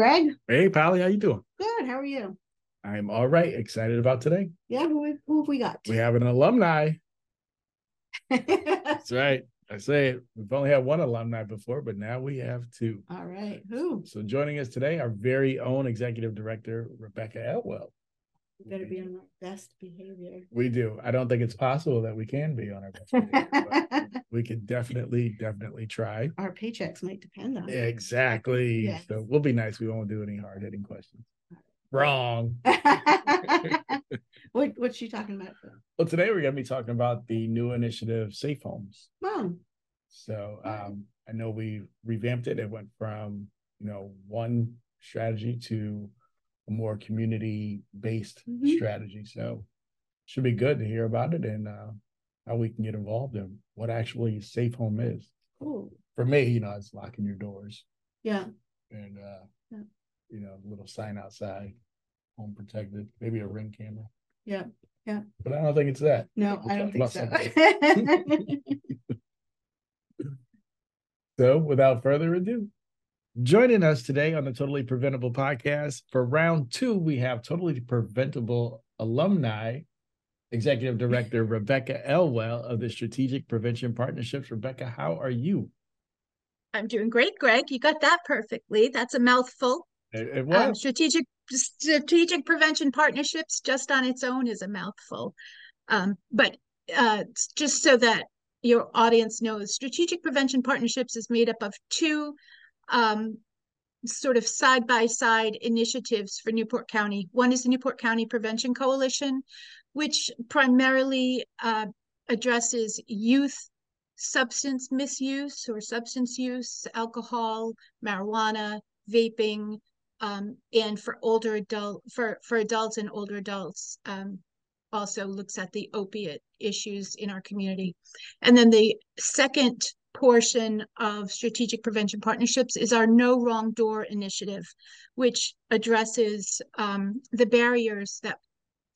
Greg. Hey, Polly, how you doing? Good. How are you? I'm all right. Excited about today. Yeah. Who, who have we got? We have an alumni. That's right. I say it. We've only had one alumni before, but now we have two. all right. Who? So joining us today, our very own executive director, Rebecca Elwell. We better be on our best behavior. We do. I don't think it's possible that we can be on our best behavior, we could definitely, definitely try. our paychecks might depend on it. Exactly. Yes. So we'll be nice. We won't do any hard hitting questions. Wrong. what what's she talking about? Well, today we're going to be talking about the new initiative, Safe Homes. Mom. So um, I know we revamped it. It went from you know one strategy to a more community based Mhm. strategy. So should be good to hear about it and uh, how we can get involved in what actually safe home is. Oh, For me, you know, it's locking your doors yeah. and uh, Yeah. you know, little sign outside, home protected, maybe a ring camera. Yeah. Yeah. But I don't think it's that. No, We'll I don't think so. So, without further ado, joining us today on the Totally Preventable podcast for round two, we have Totally Preventable alumni, Executive Director Rebecca Elwell of the Strategic Prevention Partnerships. Rebecca, how are you? I'm doing great, Greg. You got that perfectly. That's a mouthful. It, it Um, was. strategic strategic prevention partnerships just on its own is a mouthful. Um, but uh, just so that your audience knows, strategic prevention partnerships is made up of two um, sort of side by side initiatives for Newport County. One is the Newport County Prevention Coalition, which primarily uh, addresses youth substance misuse or substance use, alcohol, marijuana, vaping, um, and for older adult for for adults and older adults, um, also looks at the opiate issues in our community. And then the second portion of strategic prevention partnerships is our No Wrong Door initiative, which addresses um, the barriers that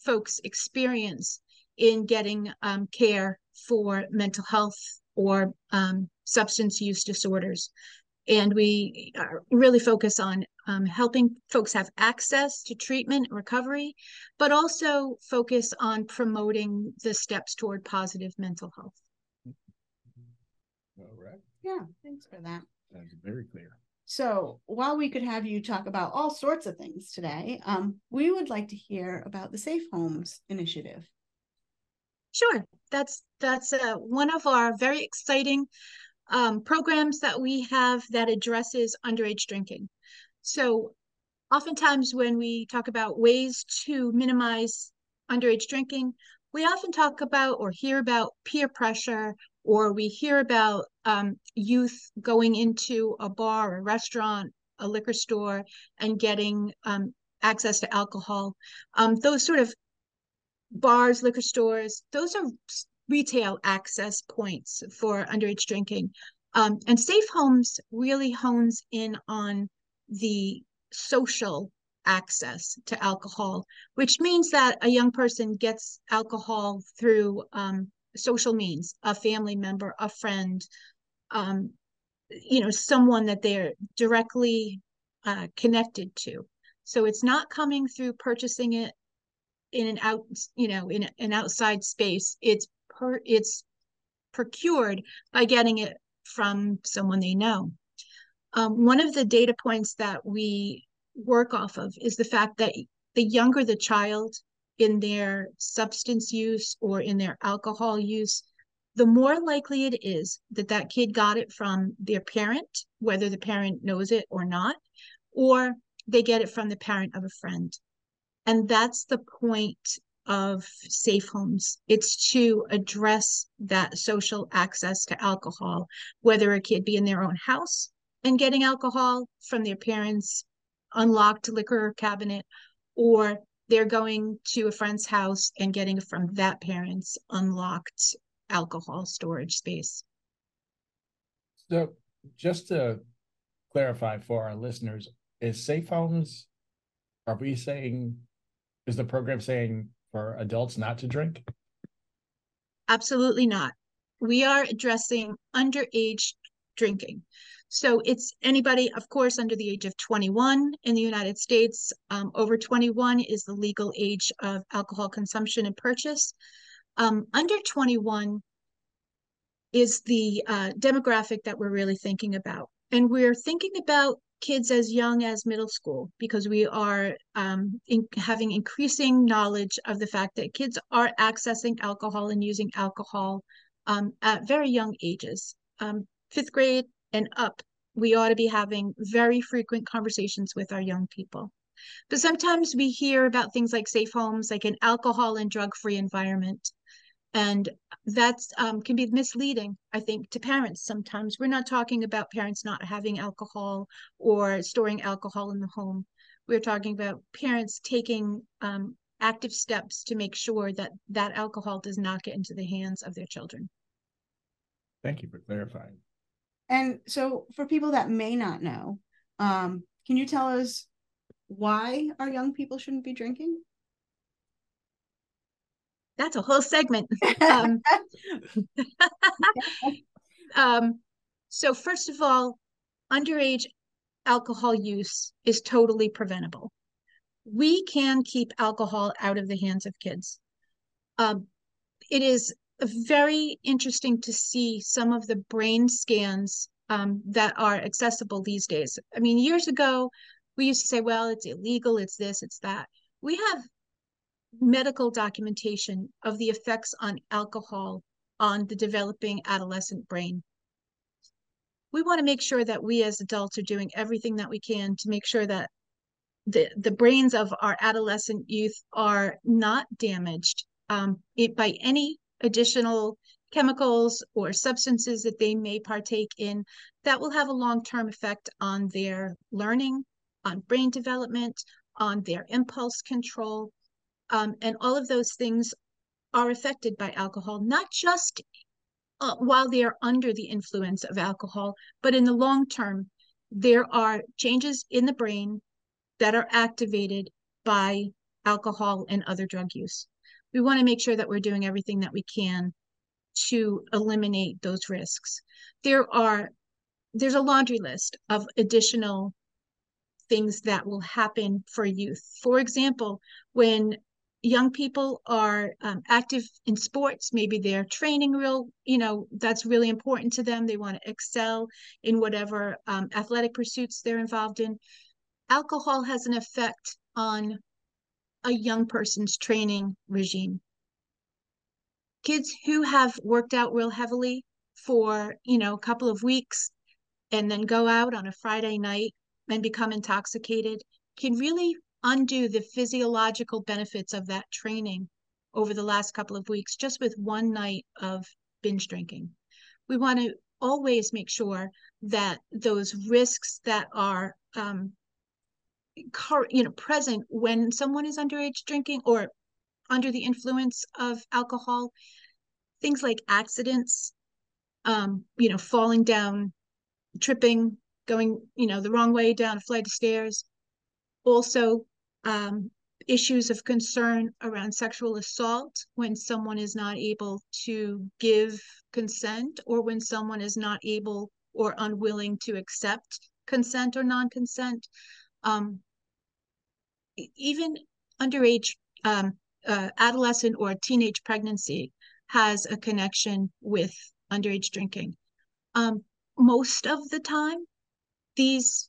folks experience in getting um, care for mental health or um, substance use disorders. And we really focus on um, helping folks have access to treatment and recovery, but also focus on promoting the steps toward positive mental health. All right. yeah, thanks for that. That's very clear. So while we could have you talk about all sorts of things today, um, we would like to hear about the Safe Homes Initiative. Sure, that's that's uh, one of our very exciting um, programs that we have that addresses underage drinking. So, oftentimes when we talk about ways to minimize underage drinking, we often talk about or hear about peer pressure, or we hear about um, youth going into a bar, a restaurant, a liquor store, and getting um, access to alcohol. Um, those sort of bars, liquor stores, those are retail access points for underage drinking. Um, and Safe Homes really hones in on the social access to alcohol, which means that a young person gets alcohol through um, social means, a family member, a friend, um, you know, someone that they're directly uh, connected to. So it's not coming through purchasing it in an out, you know, in an outside space. It's per, it's procured by getting it from someone they know. Um, one of the data points that we work off of is the fact that the younger the child in their substance use or in their alcohol use, the more likely it is that that kid got it from their parent, whether the parent knows it or not, or they get it from the parent of a friend. And that's the point of safe homes. It's to address that social access to alcohol, whether a kid be in their own house and getting alcohol from their parents' unlocked liquor cabinet, or they're going to a friend's house and getting from that parent's unlocked alcohol storage space. So, just to clarify for our listeners, is Safe Homes, are we saying, is the program saying for adults not to drink? Absolutely not. We are addressing underage drinking. So it's anybody, of course, under the age of 21 in the United States. Um, over 21 is the legal age of alcohol consumption and purchase. Um, under 21 is the uh, demographic that we're really thinking about. And we're thinking about kids as young as middle school because we are um, in, having increasing knowledge of the fact that kids are accessing alcohol and using alcohol um, at very young ages. Um, fifth grade and up, we ought to be having very frequent conversations with our young people. But sometimes we hear about things like safe homes, like an alcohol and drug free environment. And that's um, can be misleading i think to parents sometimes. We're not talking about parents not having alcohol or storing alcohol in the home. We're talking about parents taking um, active steps to make sure that that alcohol does not get into the hands of their children. Thank you for clarifying and so for people that may not know um, can you tell us why our young people shouldn't be drinking that's a whole segment. Um, um, so first of all, underage alcohol use is totally preventable. We can keep alcohol out of the hands of kids. Um, it is very interesting to see some of the brain scans um, that are accessible these days. I mean, years ago, we used to say, well, it's illegal, it's this, it's that. We have medical documentation of the effects on alcohol on the developing adolescent brain. We want to make sure that we as adults are doing everything that we can to make sure that the, the brains of our adolescent youth are not damaged um, it, by any additional chemicals or substances that they may partake in that will have a long-term effect on their learning, on brain development, on their impulse control, um, and all of those things are affected by alcohol, not just uh, while they are under the influence of alcohol, but in the long term, there are changes in the brain that are activated by alcohol and other drug use. We want to make sure that we're doing everything that we can to eliminate those risks. There are there's a laundry list of additional things that will happen for youth. For example, when young people are um, active in sports maybe they're training real you know that's really important to them they want to excel in whatever um, athletic pursuits they're involved in alcohol has an effect on a young person's training regime kids who have worked out real heavily for you know a couple of weeks and then go out on a friday night and become intoxicated can really undo the physiological benefits of that training over the last couple of weeks just with one night of binge drinking. We want to always make sure that those risks that are um, you know present when someone is underage drinking or under the influence of alcohol things like accidents um, you know falling down tripping going you know the wrong way down a flight of stairs. Also um, issues of concern around sexual assault when someone is not able to give consent or when someone is not able or unwilling to accept consent or non-consent um, even underage um, uh, adolescent or teenage pregnancy has a connection with underage drinking um, most of the time these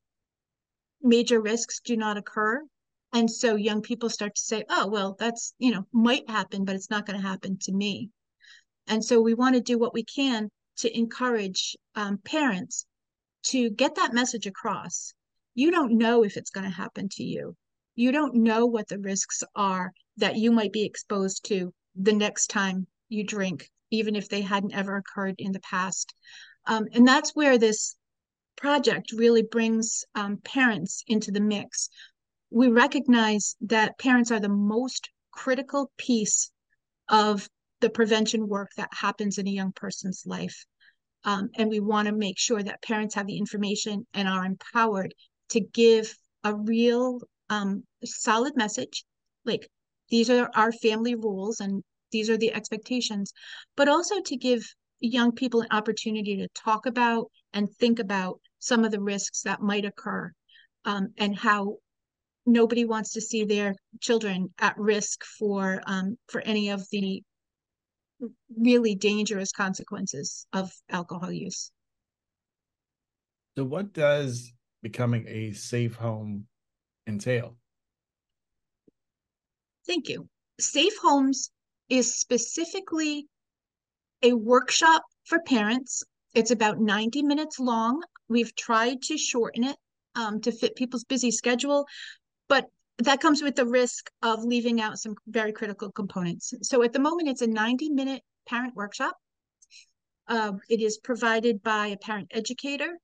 major risks do not occur and so young people start to say, oh, well, that's, you know, might happen, but it's not going to happen to me. And so we want to do what we can to encourage um, parents to get that message across. You don't know if it's going to happen to you. You don't know what the risks are that you might be exposed to the next time you drink, even if they hadn't ever occurred in the past. Um, and that's where this project really brings um, parents into the mix we recognize that parents are the most critical piece of the prevention work that happens in a young person's life. Um, and we want to make sure that parents have the information and are empowered to give a real um, solid message like these are our family rules and these are the expectations but also to give young people an opportunity to talk about and think about some of the risks that might occur um, and how nobody wants to see their children at risk for um, for any of the really dangerous consequences of alcohol use. So, what does becoming a safe home entail? Thank you. Safe Homes is specifically a workshop for parents. It's about 90 minutes long. We've tried to shorten it um, to fit people's busy schedule, but that comes with the risk of leaving out some very critical components. So at the moment, it's a 90 minute parent workshop. Uh, it is provided by a parent educator,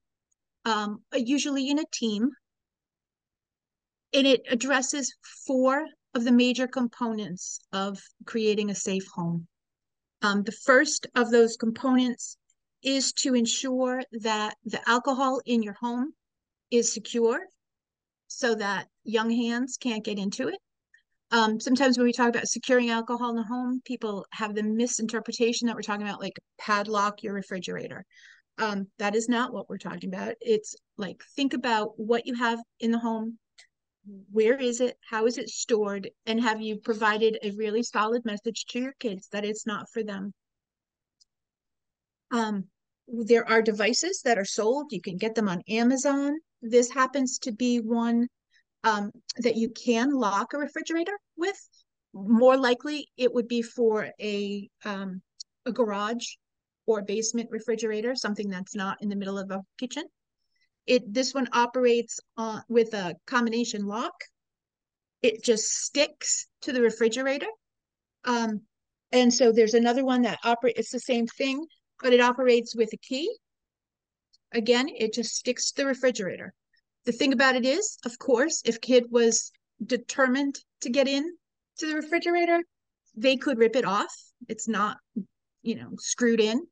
um, usually in a team. And it addresses four of the major components of creating a safe home. Um, the first of those components is to ensure that the alcohol in your home is secure so that young hands can't get into it. Um, sometimes when we talk about securing alcohol in the home, people have the misinterpretation that we're talking about like padlock your refrigerator. Um, that is not what we're talking about. It's like think about what you have in the home, where is it, how is it stored, and have you provided a really solid message to your kids that it's not for them. Um, there are devices that are sold. You can get them on Amazon. This happens to be one um, that you can lock a refrigerator with. More likely, it would be for a um, a garage or basement refrigerator, something that's not in the middle of a kitchen. It this one operates on with a combination lock. It just sticks to the refrigerator. Um, and so there's another one that operates. It's the same thing, but it operates with a key. Again, it just sticks to the refrigerator. The thing about it is, of course, if kid was determined to get in to the refrigerator, they could rip it off. It's not, you know, screwed in.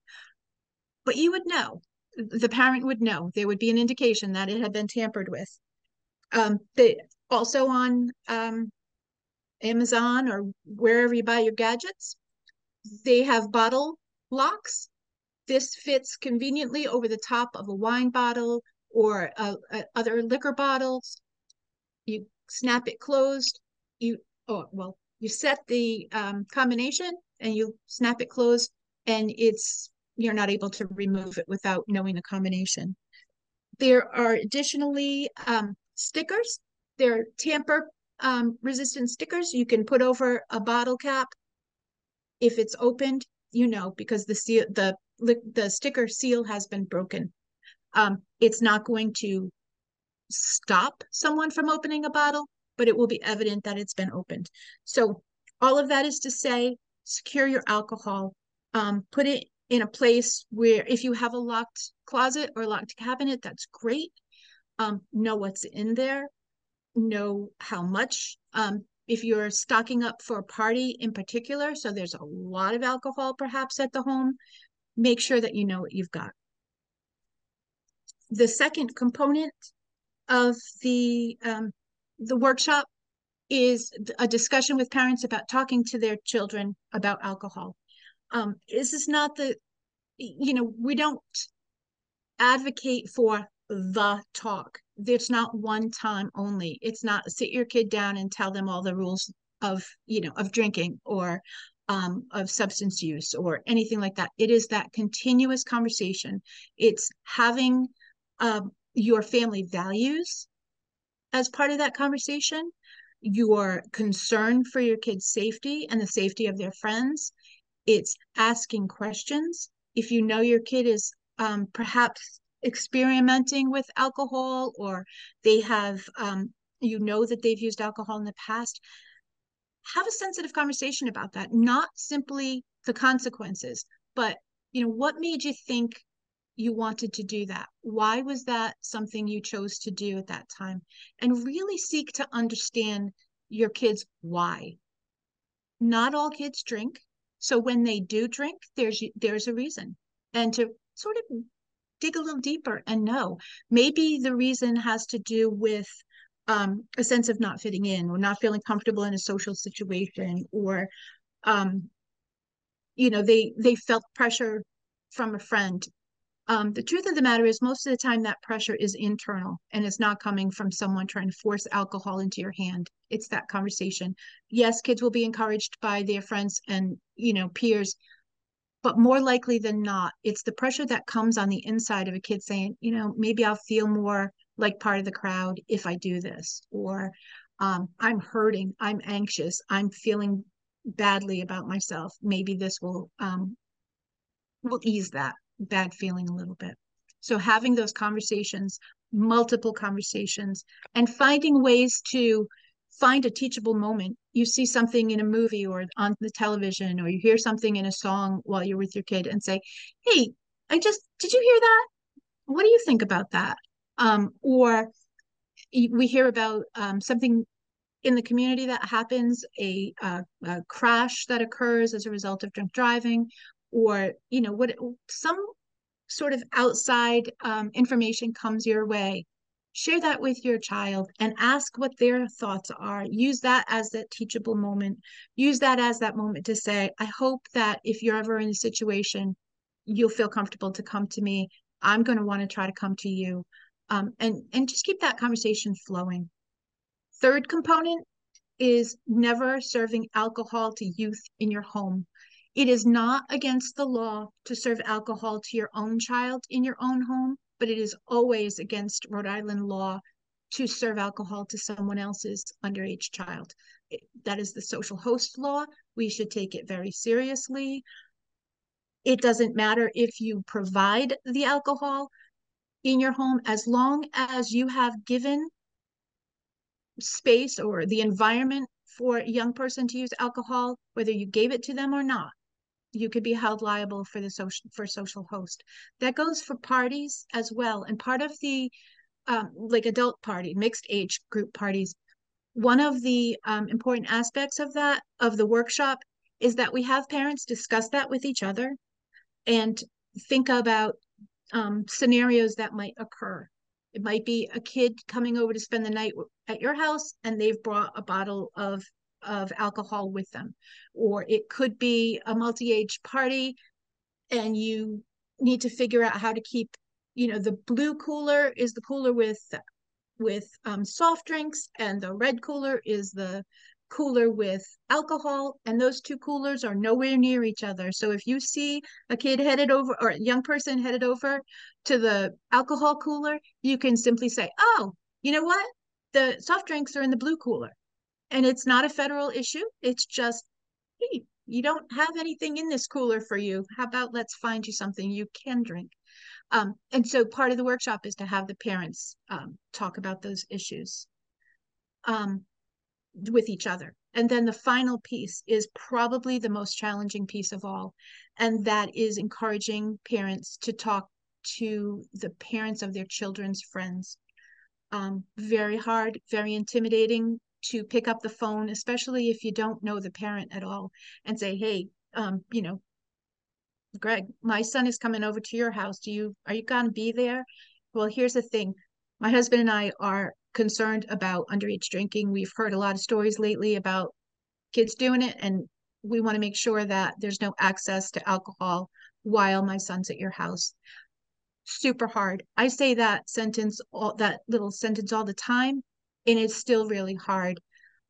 But you would know. The parent would know. There would be an indication that it had been tampered with. Um, they also on um, Amazon or wherever you buy your gadgets, they have bottle locks. This fits conveniently over the top of a wine bottle or other liquor bottles. You snap it closed. You oh well, you set the um, combination and you snap it closed, and it's you're not able to remove it without knowing the combination. There are additionally um, stickers. They're tamper um, resistant stickers you can put over a bottle cap. If it's opened, you know because the seal the the sticker seal has been broken. Um, it's not going to stop someone from opening a bottle, but it will be evident that it's been opened. So all of that is to say, secure your alcohol, um, put it in a place where if you have a locked closet or locked cabinet, that's great. Um, know what's in there, know how much. Um, if you're stocking up for a party in particular, so there's a lot of alcohol perhaps at the home, make sure that you know what you've got the second component of the um, the workshop is a discussion with parents about talking to their children about alcohol. Um, is this is not the, you know, we don't advocate for the talk. It's not one time only. It's not sit your kid down and tell them all the rules of, you know, of drinking or um, of substance use or anything like that. It is that continuous conversation. It's having um, your family values as part of that conversation, your concern for your kids' safety and the safety of their friends. It's asking questions. If you know your kid is um, perhaps experimenting with alcohol or they have, um, you know that they've used alcohol in the past, have a sensitive conversation about that, not simply the consequences, but you know what made you think you wanted to do that. Why was that something you chose to do at that time? And really seek to understand your kids' why. Not all kids drink. So when they do drink, there's there's a reason. And to sort of dig a little deeper and know maybe the reason has to do with um, a sense of not fitting in or not feeling comfortable in a social situation or um, you know they they felt pressure from a friend um, the truth of the matter is most of the time that pressure is internal and it's not coming from someone trying to force alcohol into your hand. It's that conversation. Yes kids will be encouraged by their friends and you know peers but more likely than not it's the pressure that comes on the inside of a kid saying you know maybe i'll feel more like part of the crowd if i do this or um, i'm hurting i'm anxious i'm feeling badly about myself. Maybe this will um, will ease that bad feeling a little bit. So having those conversations, multiple conversations, and finding ways to find a teachable moment. You see something in a movie or on the television, or you hear something in a song while you're with your kid and say, Hey, I just, did you hear that? What do you think about that? Um, or we hear about um, something in the community that happens, a, uh, a crash that occurs as a result of drunk driving, or you know what some sort of outside um, information comes your way share that with your child and ask what their thoughts are. Use that as that teachable moment. Use that as that moment to say i hope that if you're ever in a situation you'll feel comfortable to come to me. I'm going to want to try to come to you. Um, and and just keep that conversation flowing. Third component is never serving alcohol to youth in your home it is not against the law to serve alcohol to your own child in your own home, but it is always against Rhode Island law to serve alcohol to someone else's underage child. that is the social host law. We should take it very seriously. It doesn't matter if you provide the alcohol in your home, as long as you have given space or the environment for a young person to use alcohol, whether you gave it to them or not you could be held liable for the social for social host. That goes for parties as well. And part of the um, like adult party, mixed age group parties, one of the um, important aspects of that of the workshop is that we have parents discuss that with each other and think about um, scenarios that might occur. It might be a kid coming over to spend the night at your house and they've brought a bottle of of alcohol with them. Or it could be a multi age party and you need to figure out how to keep, you know, the blue cooler is the cooler with with um, soft drinks and the red cooler is the cooler with alcohol. And those two coolers are nowhere near each other. So if you see a kid headed over or a young person headed over to the alcohol cooler you can simply say oh you know what? The soft drinks are in the blue cooler and it's not a federal issue. It's just, hey, you don't have anything in this cooler for you. How about let's find you something you can drink? Um, and so part of the workshop is to have the parents um, talk about those issues um, with each other. And then the final piece is probably the most challenging piece of all, and that is encouraging parents to talk to the parents of their children's friends. Um, very hard, very intimidating, to pick up the phone, especially if you don't know the parent at all, and say, "Hey, um, you know, Greg, my son is coming over to your house. Do you are you gonna be there?" Well, here's the thing: my husband and I are concerned about underage drinking. We've heard a lot of stories lately about kids doing it, and we want to make sure that there's no access to alcohol while my son's at your house. Super hard. I say that sentence, all that little sentence all the time and it's still really hard.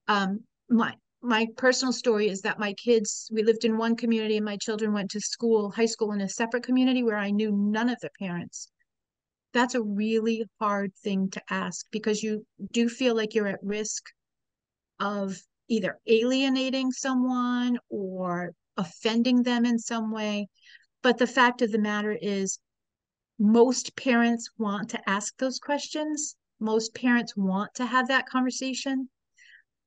Um, my my personal story is that my kids we lived in one community and my children went to school high school in a separate community where i knew none of the parents. That's a really hard thing to ask because you do feel like you're at risk of either alienating someone or offending them in some way. But the fact of the matter is most parents want to ask those questions most parents want to have that conversation.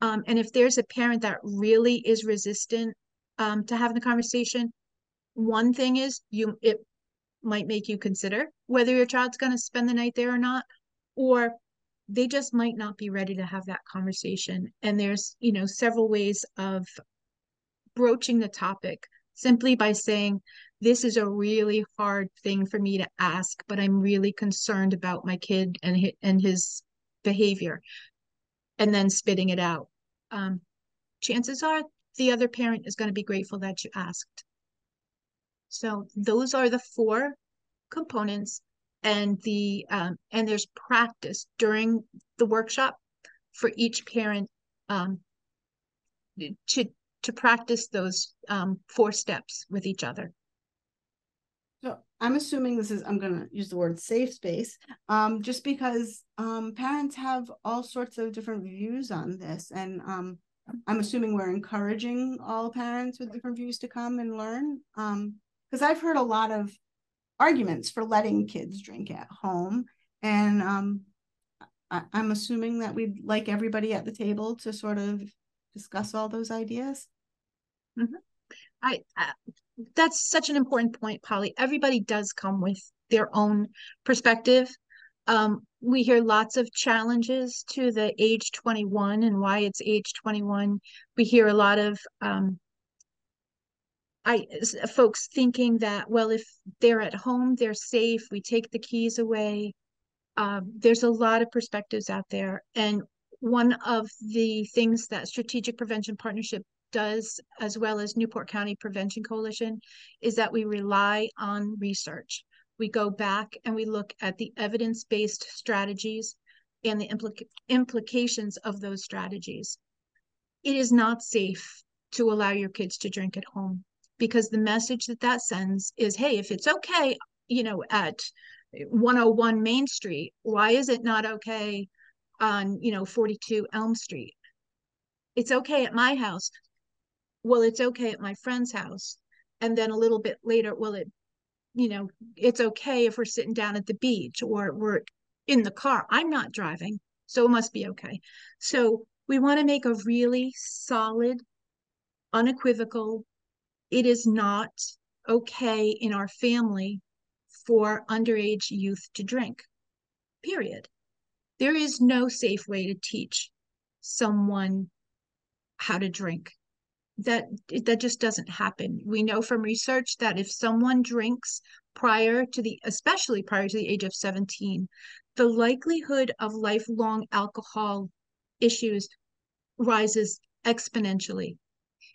Um, and if there's a parent that really is resistant um, to having the conversation, one thing is you it might make you consider whether your child's going to spend the night there or not, or they just might not be ready to have that conversation. And there's you know several ways of broaching the topic simply by saying this is a really hard thing for me to ask, but I'm really concerned about my kid and his, and his behavior, and then spitting it out. Um, chances are the other parent is going to be grateful that you asked. So those are the four components and the um, and there's practice during the workshop for each parent um, to to practice those um, four steps with each other. I'm assuming this is I'm going to use the word safe space, um, just because um, parents have all sorts of different views on this, and um, I'm assuming we're encouraging all parents with different views to come and learn. Because um, I've heard a lot of arguments for letting kids drink at home, and um, I, I'm assuming that we'd like everybody at the table to sort of discuss all those ideas. Mm-hmm. I, I that's such an important point, Polly. Everybody does come with their own perspective. Um, we hear lots of challenges to the age 21 and why it's age 21. We hear a lot of um, I folks thinking that well, if they're at home, they're safe. We take the keys away. Um, there's a lot of perspectives out there, and one of the things that Strategic Prevention Partnership does, as well as Newport County Prevention Coalition, is that we rely on research. We go back and we look at the evidence based strategies and the implica- implications of those strategies. It is not safe to allow your kids to drink at home because the message that that sends is hey, if it's okay, you know, at 101 Main Street, why is it not okay on, you know, 42 Elm Street? It's okay at my house well, it's okay at my friend's house. And then a little bit later, well, it, you know, it's okay if we're sitting down at the beach or we're in the car. I'm not driving, so it must be okay. So we want to make a really solid, unequivocal, it is not okay in our family for underage youth to drink, period. There is no safe way to teach someone how to drink that that just doesn't happen. We know from research that if someone drinks prior to the especially prior to the age of 17, the likelihood of lifelong alcohol issues rises exponentially.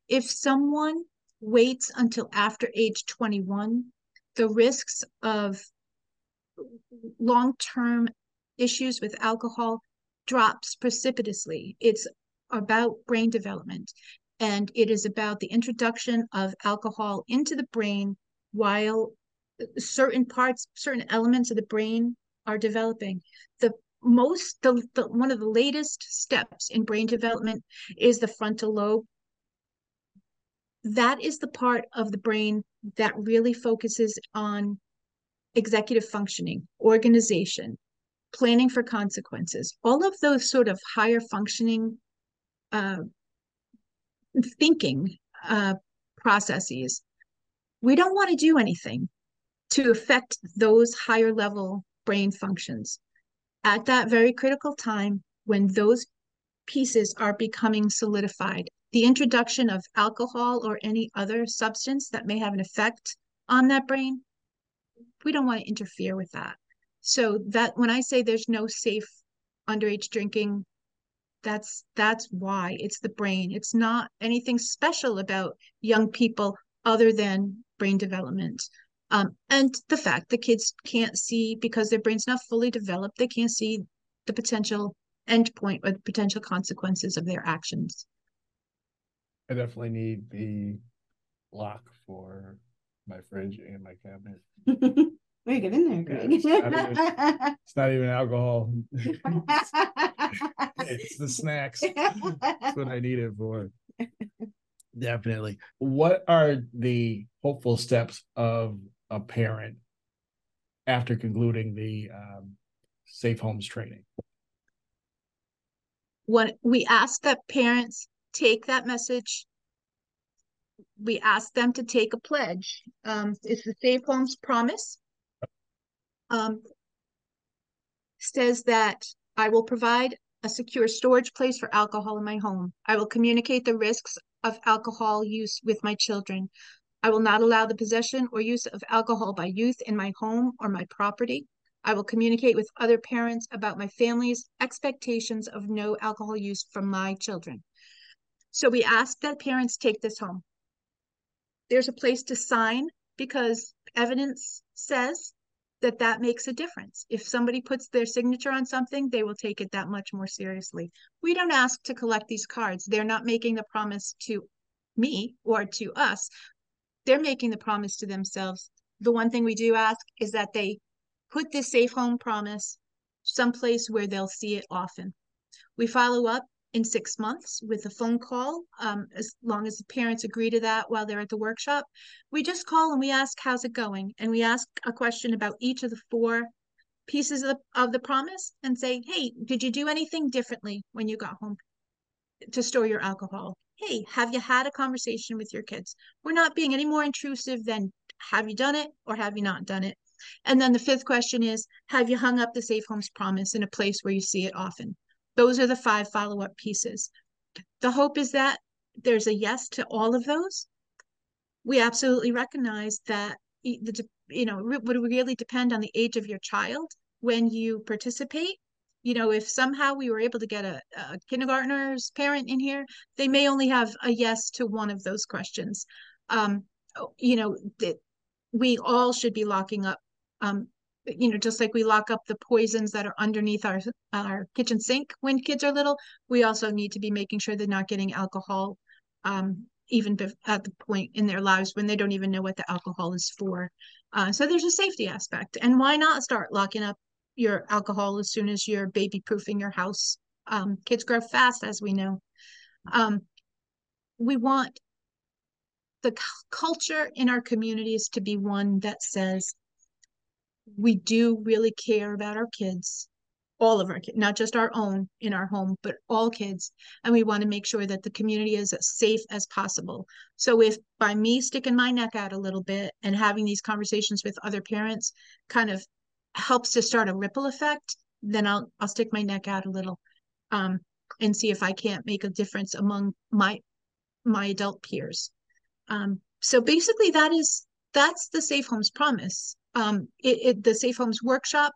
If someone waits until after age 21, the risks of long-term issues with alcohol drops precipitously. It's about brain development and it is about the introduction of alcohol into the brain while certain parts certain elements of the brain are developing. The most the, the one of the latest steps in brain development is the frontal lobe. That is the part of the brain that really focuses on executive functioning organization planning for consequences. All of those sort of higher functioning uh, thinking uh, processes, we don't want to do anything to affect those higher level brain functions at that very critical time when those pieces are becoming solidified. The introduction of alcohol or any other substance that may have an effect on that brain, we don't want to interfere with that. So that when I say there's no safe underage drinking that's that's why it's the brain. It's not anything special about young people other than brain development. Um, and the fact the kids can't see because their brain's not fully developed they can't see the potential endpoint or the potential consequences of their actions. I definitely need the lock for my fridge and my cabinet Where you get in there, Greg? it's, not even, it's not even alcohol. it's the snacks. That's what I need it for. Definitely. What are the hopeful steps of a parent after concluding the um, safe homes training? When we ask that parents take that message, we ask them to take a pledge. Um, it's the Safe Homes Promise um, says that I will provide a secure storage place for alcohol in my home. I will communicate the risks of alcohol use with my children. I will not allow the possession or use of alcohol by youth in my home or my property. I will communicate with other parents about my family's expectations of no alcohol use from my children. So we ask that parents take this home. There's a place to sign because evidence says that that makes a difference. If somebody puts their signature on something, they will take it that much more seriously. We don't ask to collect these cards. They're not making the promise to me or to us. They're making the promise to themselves. The one thing we do ask is that they put this safe home promise someplace where they'll see it often. We follow up in six months with a phone call, um, as long as the parents agree to that while they're at the workshop. We just call and we ask, how's it going? And we ask a question about each of the four pieces of the, of the promise and say, hey, did you do anything differently when you got home to store your alcohol? Hey, have you had a conversation with your kids? We're not being any more intrusive than have you done it or have you not done it? And then the fifth question is, have you hung up the Safe Homes promise in a place where you see it often? Those are the five follow-up pieces. The hope is that there's a yes to all of those. We absolutely recognize that the you know would really depend on the age of your child when you participate. You know, if somehow we were able to get a, a kindergartner's parent in here, they may only have a yes to one of those questions. Um, you know, that we all should be locking up um, you know, just like we lock up the poisons that are underneath our our kitchen sink when kids are little, we also need to be making sure they're not getting alcohol, um, even at the point in their lives when they don't even know what the alcohol is for. Uh, so there's a safety aspect, and why not start locking up your alcohol as soon as you're baby proofing your house? Um, kids grow fast, as we know. Um, we want the culture in our communities to be one that says we do really care about our kids, all of our kids, not just our own in our home, but all kids. And we want to make sure that the community is as safe as possible. So if by me sticking my neck out a little bit and having these conversations with other parents kind of helps to start a ripple effect, then I'll I'll stick my neck out a little um, and see if I can't make a difference among my my adult peers. Um, so basically that is that's the safe homes promise um, it, it, the Safe Homes Workshop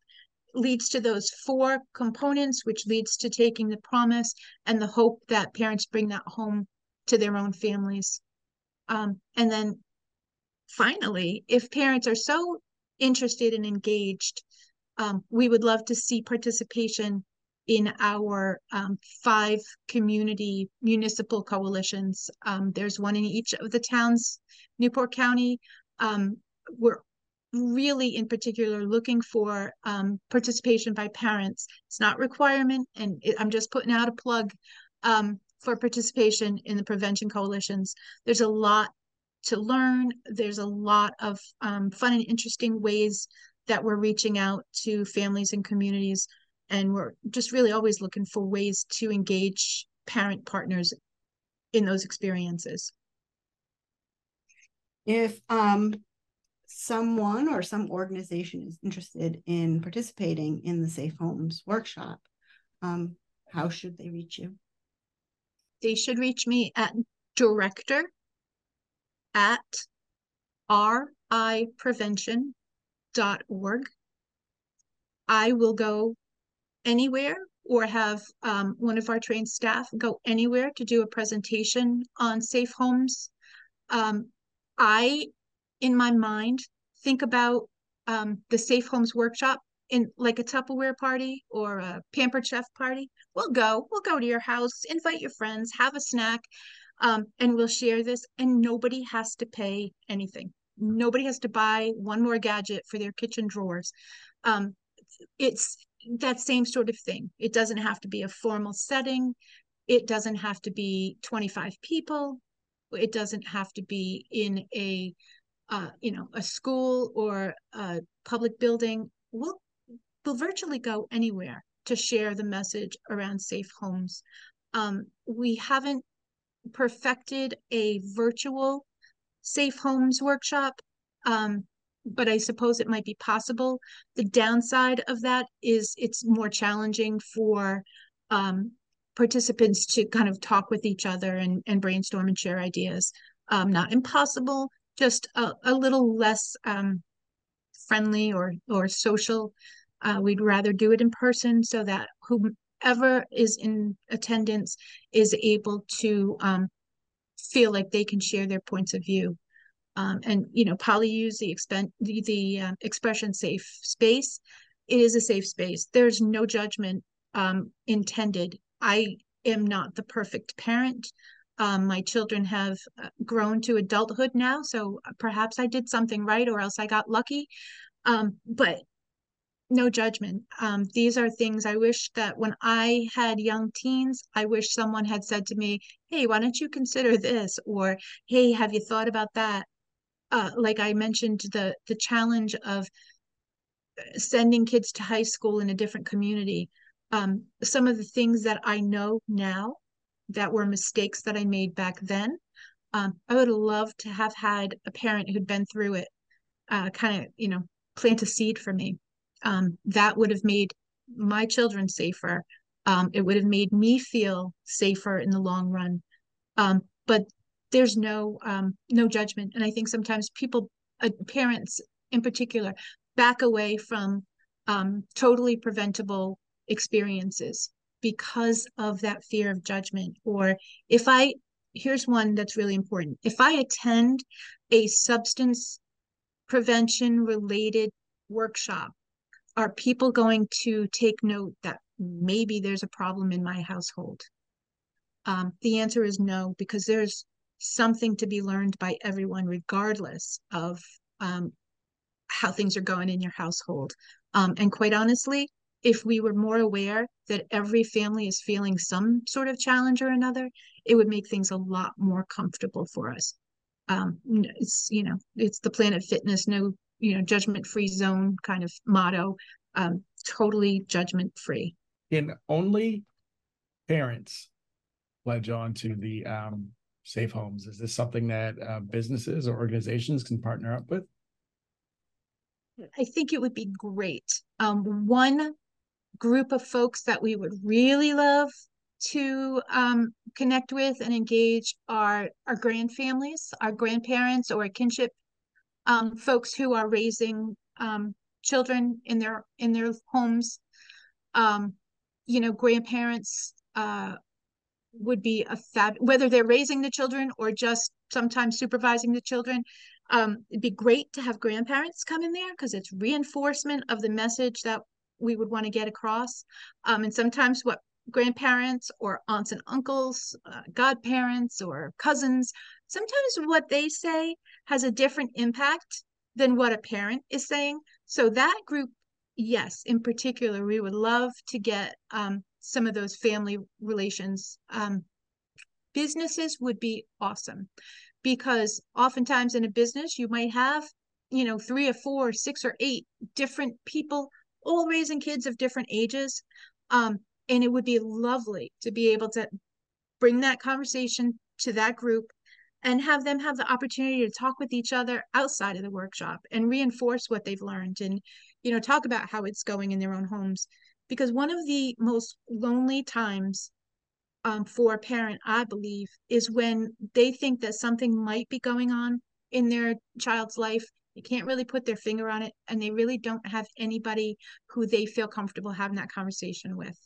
leads to those four components, which leads to taking the promise and the hope that parents bring that home to their own families. Um, and then finally, if parents are so interested and engaged, um, we would love to see participation in our um, five community municipal coalitions. Um, there's one in each of the towns, Newport County. Um, we're really in particular looking for um, participation by parents. It's not requirement, and it, I'm just putting out a plug um, for participation in the prevention coalitions. There's a lot to learn. There's a lot of um, fun and interesting ways that we're reaching out to families and communities, and we're just really always looking for ways to engage parent partners in those experiences. If um someone or some organization is interested in participating in the Safe Homes workshop, um, how should they reach you? They should reach me at director at riprevention.org. I will go anywhere or have um, one of our trained staff go anywhere to do a presentation on safe homes. Um, I in my mind think about um, the safe homes workshop in like a Tupperware party or a pampered chef party. We'll go, we'll go to your house, invite your friends, have a snack, um, and we'll share this. And nobody has to pay anything. Nobody has to buy one more gadget for their kitchen drawers. Um, it's that same sort of thing. It doesn't have to be a formal setting. It doesn't have to be 25 people. It doesn't have to be in a uh, you know, a school or a public building, we'll, we'll virtually go anywhere to share the message around safe homes. Um, we haven't perfected a virtual safe homes workshop, um, but I suppose it might be possible. The downside of that is it's more challenging for um, participants to kind of talk with each other and, and brainstorm and share ideas. Um, not impossible, just a, a little less um, friendly or or social. Uh, we'd rather do it in person so that whomever is in attendance is able to um, feel like they can share their points of view. Um, and you know, Polly used the, expen- the, the uh, expression safe space. It is a safe space. There's no judgment um, intended. I am not the perfect parent. Um, my children have uh, grown to adulthood now, so perhaps I did something right, or else I got lucky. Um, but no judgment. Um, these are things I wish that when I had young teens, I wish someone had said to me, "Hey, why don't you consider this?" or "Hey, have you thought about that?" Uh, like I mentioned, the the challenge of uh, sending kids to high school in a different community. Um, some of the things that I know now that were mistakes that I made back then. Um, I would love to have had a parent who'd been through it, uh, kind of, you know, plant a seed for me. Um, that would have made my children safer. Um, it would have made me feel safer in the long run. Um, but there's no um, no judgment, and I think sometimes people, uh, parents in particular, back away from um, totally preventable experiences because of that fear of judgment. Or if I, here's one that's really important. If I attend a substance prevention related workshop, are people going to take note that maybe there's a problem in my household? Um, the answer is no, because there's something to be learned by everyone, regardless of um, how things are going in your household. Um, and quite honestly, if we were more aware that every family is feeling some sort of challenge or another, it would make things a lot more comfortable for us. Um, it's you know, it's the Planet Fitness no you know judgment free zone kind of motto. Um, totally judgment free. Can only parents pledge on to the um, safe homes? Is this something that uh, businesses or organizations can partner up with? I think it would be great. Um, one group of folks that we would really love to um, connect with and engage are our grand families, our grandparents or kinship um, folks who are raising um, children in their in their homes. Um, you know, grandparents uh, would be a fab whether they're raising the children or just sometimes supervising the children. Um, it'd be great to have grandparents come in there because it's reinforcement of the message that we would want to get across. Um, and sometimes what grandparents or aunts and uncles, uh, godparents or cousins, sometimes what they say has a different impact than what a parent is saying. So that group, yes, in particular, we would love to get um, some of those family relations. Um, businesses would be awesome because oftentimes in a business you might have you know three or four six or eight different people all raising kids of different ages. Um, and it would be lovely to be able to bring that conversation to that group and have them have the opportunity to talk with each other outside of the workshop and reinforce what they've learned and you know talk about how it's going in their own homes because one of the most lonely times um, for a parent i believe is when they think that something might be going on in their child's life they can't really put their finger on it, and they really don't have anybody who they feel comfortable having that conversation with.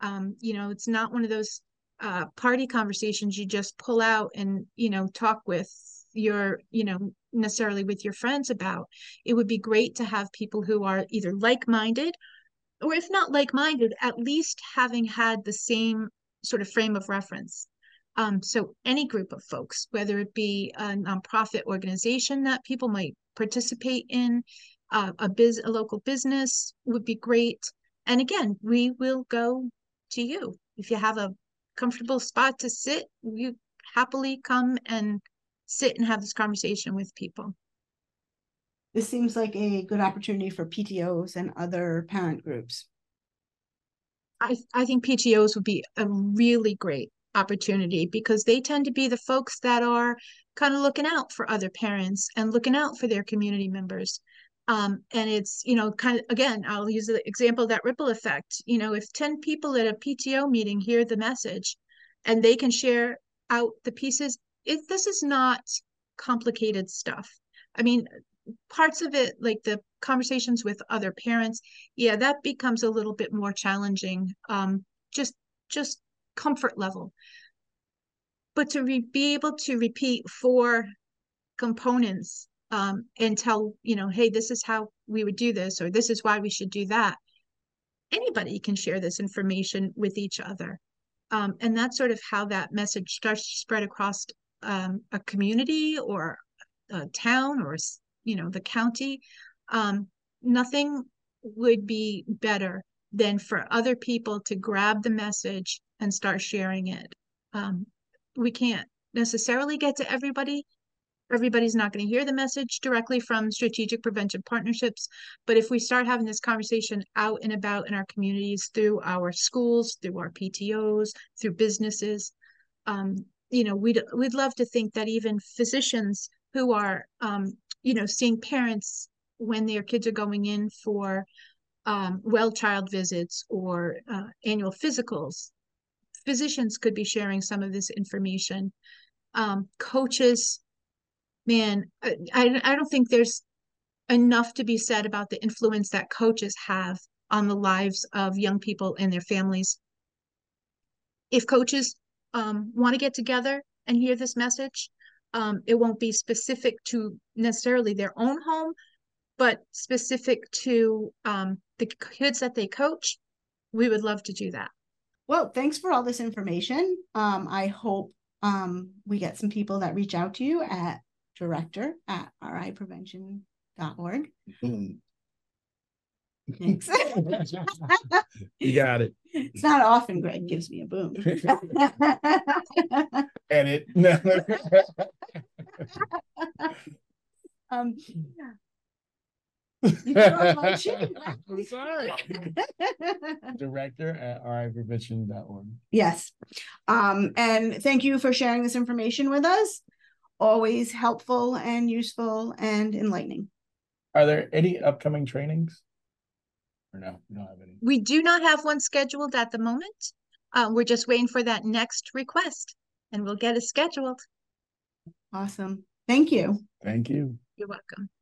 Um, you know, it's not one of those uh, party conversations you just pull out and you know talk with your you know necessarily with your friends about. It would be great to have people who are either like-minded or if not like-minded, at least having had the same sort of frame of reference. Um, so any group of folks, whether it be a nonprofit organization that people might participate in, uh, a biz, a local business would be great. And again, we will go to you if you have a comfortable spot to sit. You happily come and sit and have this conversation with people. This seems like a good opportunity for PTOs and other parent groups. I, I think PTOs would be a really great opportunity because they tend to be the folks that are kind of looking out for other parents and looking out for their community members. Um, and it's, you know, kind of, again, I'll use the example of that ripple effect. You know, if 10 people at a PTO meeting hear the message and they can share out the pieces, it, this is not complicated stuff. I mean, parts of it, like the conversations with other parents, yeah, that becomes a little bit more challenging. Um, just, just comfort level. But to re- be able to repeat four components um, and tell, you know, hey, this is how we would do this, or this is why we should do that. Anybody can share this information with each other. Um, and that's sort of how that message starts to spread across um, a community or a town or, you know, the county. Um, nothing would be better than for other people to grab the message and start sharing it. Um, we can't necessarily get to everybody. Everybody's not going to hear the message directly from strategic prevention partnerships. But if we start having this conversation out and about in our communities through our schools, through our PTOs, through businesses, um, you know, we'd we'd love to think that even physicians who are, um, you know, seeing parents when their kids are going in for um, well child visits or uh, annual physicals, physicians could be sharing some of this information. Um, coaches, man, I, I don't think there's enough to be said about the influence that coaches have on the lives of young people and their families. If coaches um, want to get together and hear this message, um, it won't be specific to necessarily their own home, but specific to um, the kids that they coach, we would love to do that. Well, thanks for all this information. Um, I hope um, we get some people that reach out to you at director at riprevention.org. Mm. Thanks. you got it. It's not often Greg gives me a boom. Edit. um, I'm sorry. Director at riprevention.org. Yes. Um, and thank you for sharing this information with us. Always helpful and useful and enlightening. Are there any upcoming trainings? Or no, we don't have any. We do not have one scheduled at the moment. Uh, we're just waiting for that next request and we'll get it scheduled. Awesome. Thank you. Thank you. You're welcome.